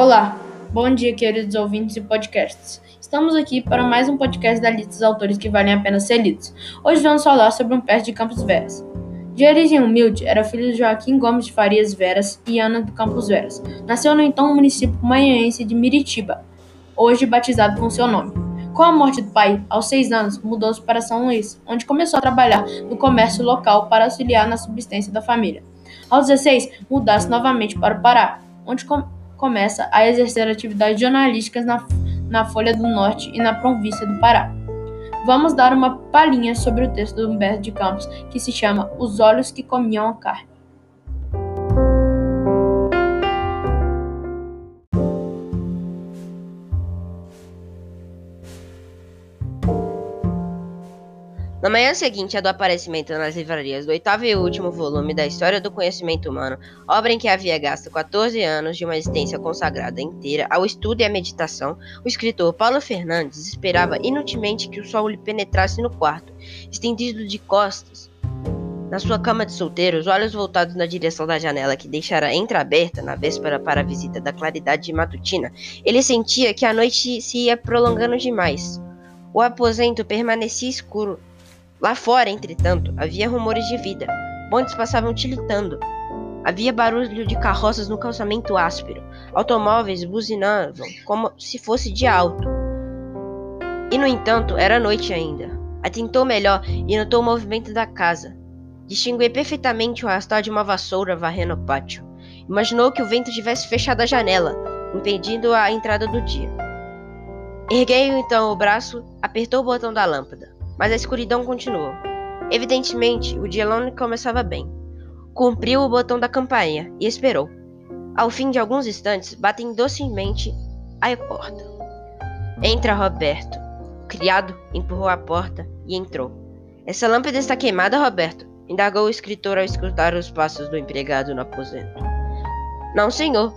Olá, bom dia, queridos ouvintes e podcasts. Estamos aqui para mais um podcast da lista dos autores que valem a pena ser lidos. Hoje vamos falar sobre um pé de Campos Veras. De origem humilde, era filho de Joaquim Gomes de Farias Veras e Ana do Campos Veras. Nasceu no então município manhense de Miritiba, hoje batizado com seu nome. Com a morte do pai, aos seis anos, mudou-se para São Luís, onde começou a trabalhar no comércio local para auxiliar na subsistência da família. Aos 16, mudasse novamente para o Pará, onde começa a exercer atividades jornalísticas na, na Folha do Norte e na Província do Pará. Vamos dar uma palhinha sobre o texto do Humberto de Campos, que se chama Os Olhos que Comiam a Carne. Na manhã seguinte à do aparecimento nas livrarias do oitavo e último volume da História do Conhecimento Humano, obra em que havia gasto 14 anos de uma existência consagrada inteira ao estudo e à meditação, o escritor Paulo Fernandes esperava inutilmente que o sol lhe penetrasse no quarto, estendido de costas. Na sua cama de solteiro, os olhos voltados na direção da janela que deixara entreaberta na véspera para a visita da claridade matutina, ele sentia que a noite se ia prolongando demais. O aposento permanecia escuro, Lá fora, entretanto, havia rumores de vida. Bondes passavam tilitando. Havia barulho de carroças no calçamento áspero. Automóveis buzinavam como se fosse de alto. E no entanto, era noite ainda. Atentou melhor e notou o movimento da casa. Distinguiu perfeitamente o arrastar de uma vassoura varrendo o pátio. Imaginou que o vento tivesse fechado a janela, impedindo a entrada do dia. Ergueu então o braço, apertou o botão da lâmpada mas a escuridão continuou. Evidentemente, o dia não começava bem. Cumpriu o botão da campainha e esperou. Ao fim de alguns instantes, batem docemente a porta. Entra, Roberto. O criado empurrou a porta e entrou. Essa lâmpada está queimada, Roberto? indagou o escritor ao escutar os passos do empregado no aposento. Não, senhor.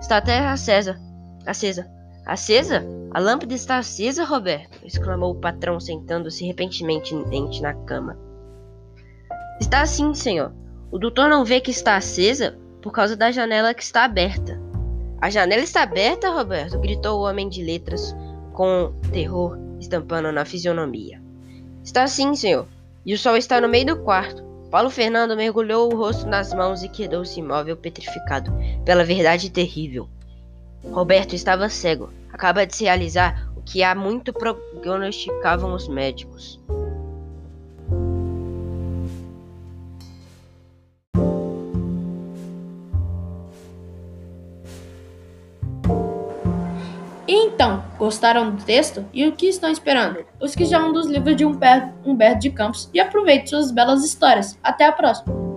Está até acesa. Acesa. Acesa? A lâmpada está acesa, Roberto! exclamou o patrão, sentando-se repentinamente na cama. Está sim, senhor. O doutor não vê que está acesa por causa da janela que está aberta. A janela está aberta, Roberto! gritou o homem de letras, com terror estampando na fisionomia. Está sim, senhor. E o sol está no meio do quarto. Paulo Fernando mergulhou o rosto nas mãos e quedou-se imóvel, petrificado pela verdade terrível. Roberto estava cego. Acaba de se realizar o que há muito prognosticavam os médicos. Então, gostaram do texto? E o que estão esperando? Os que já um dos livros de Humberto de Campos e aproveitem suas belas histórias. Até a próxima!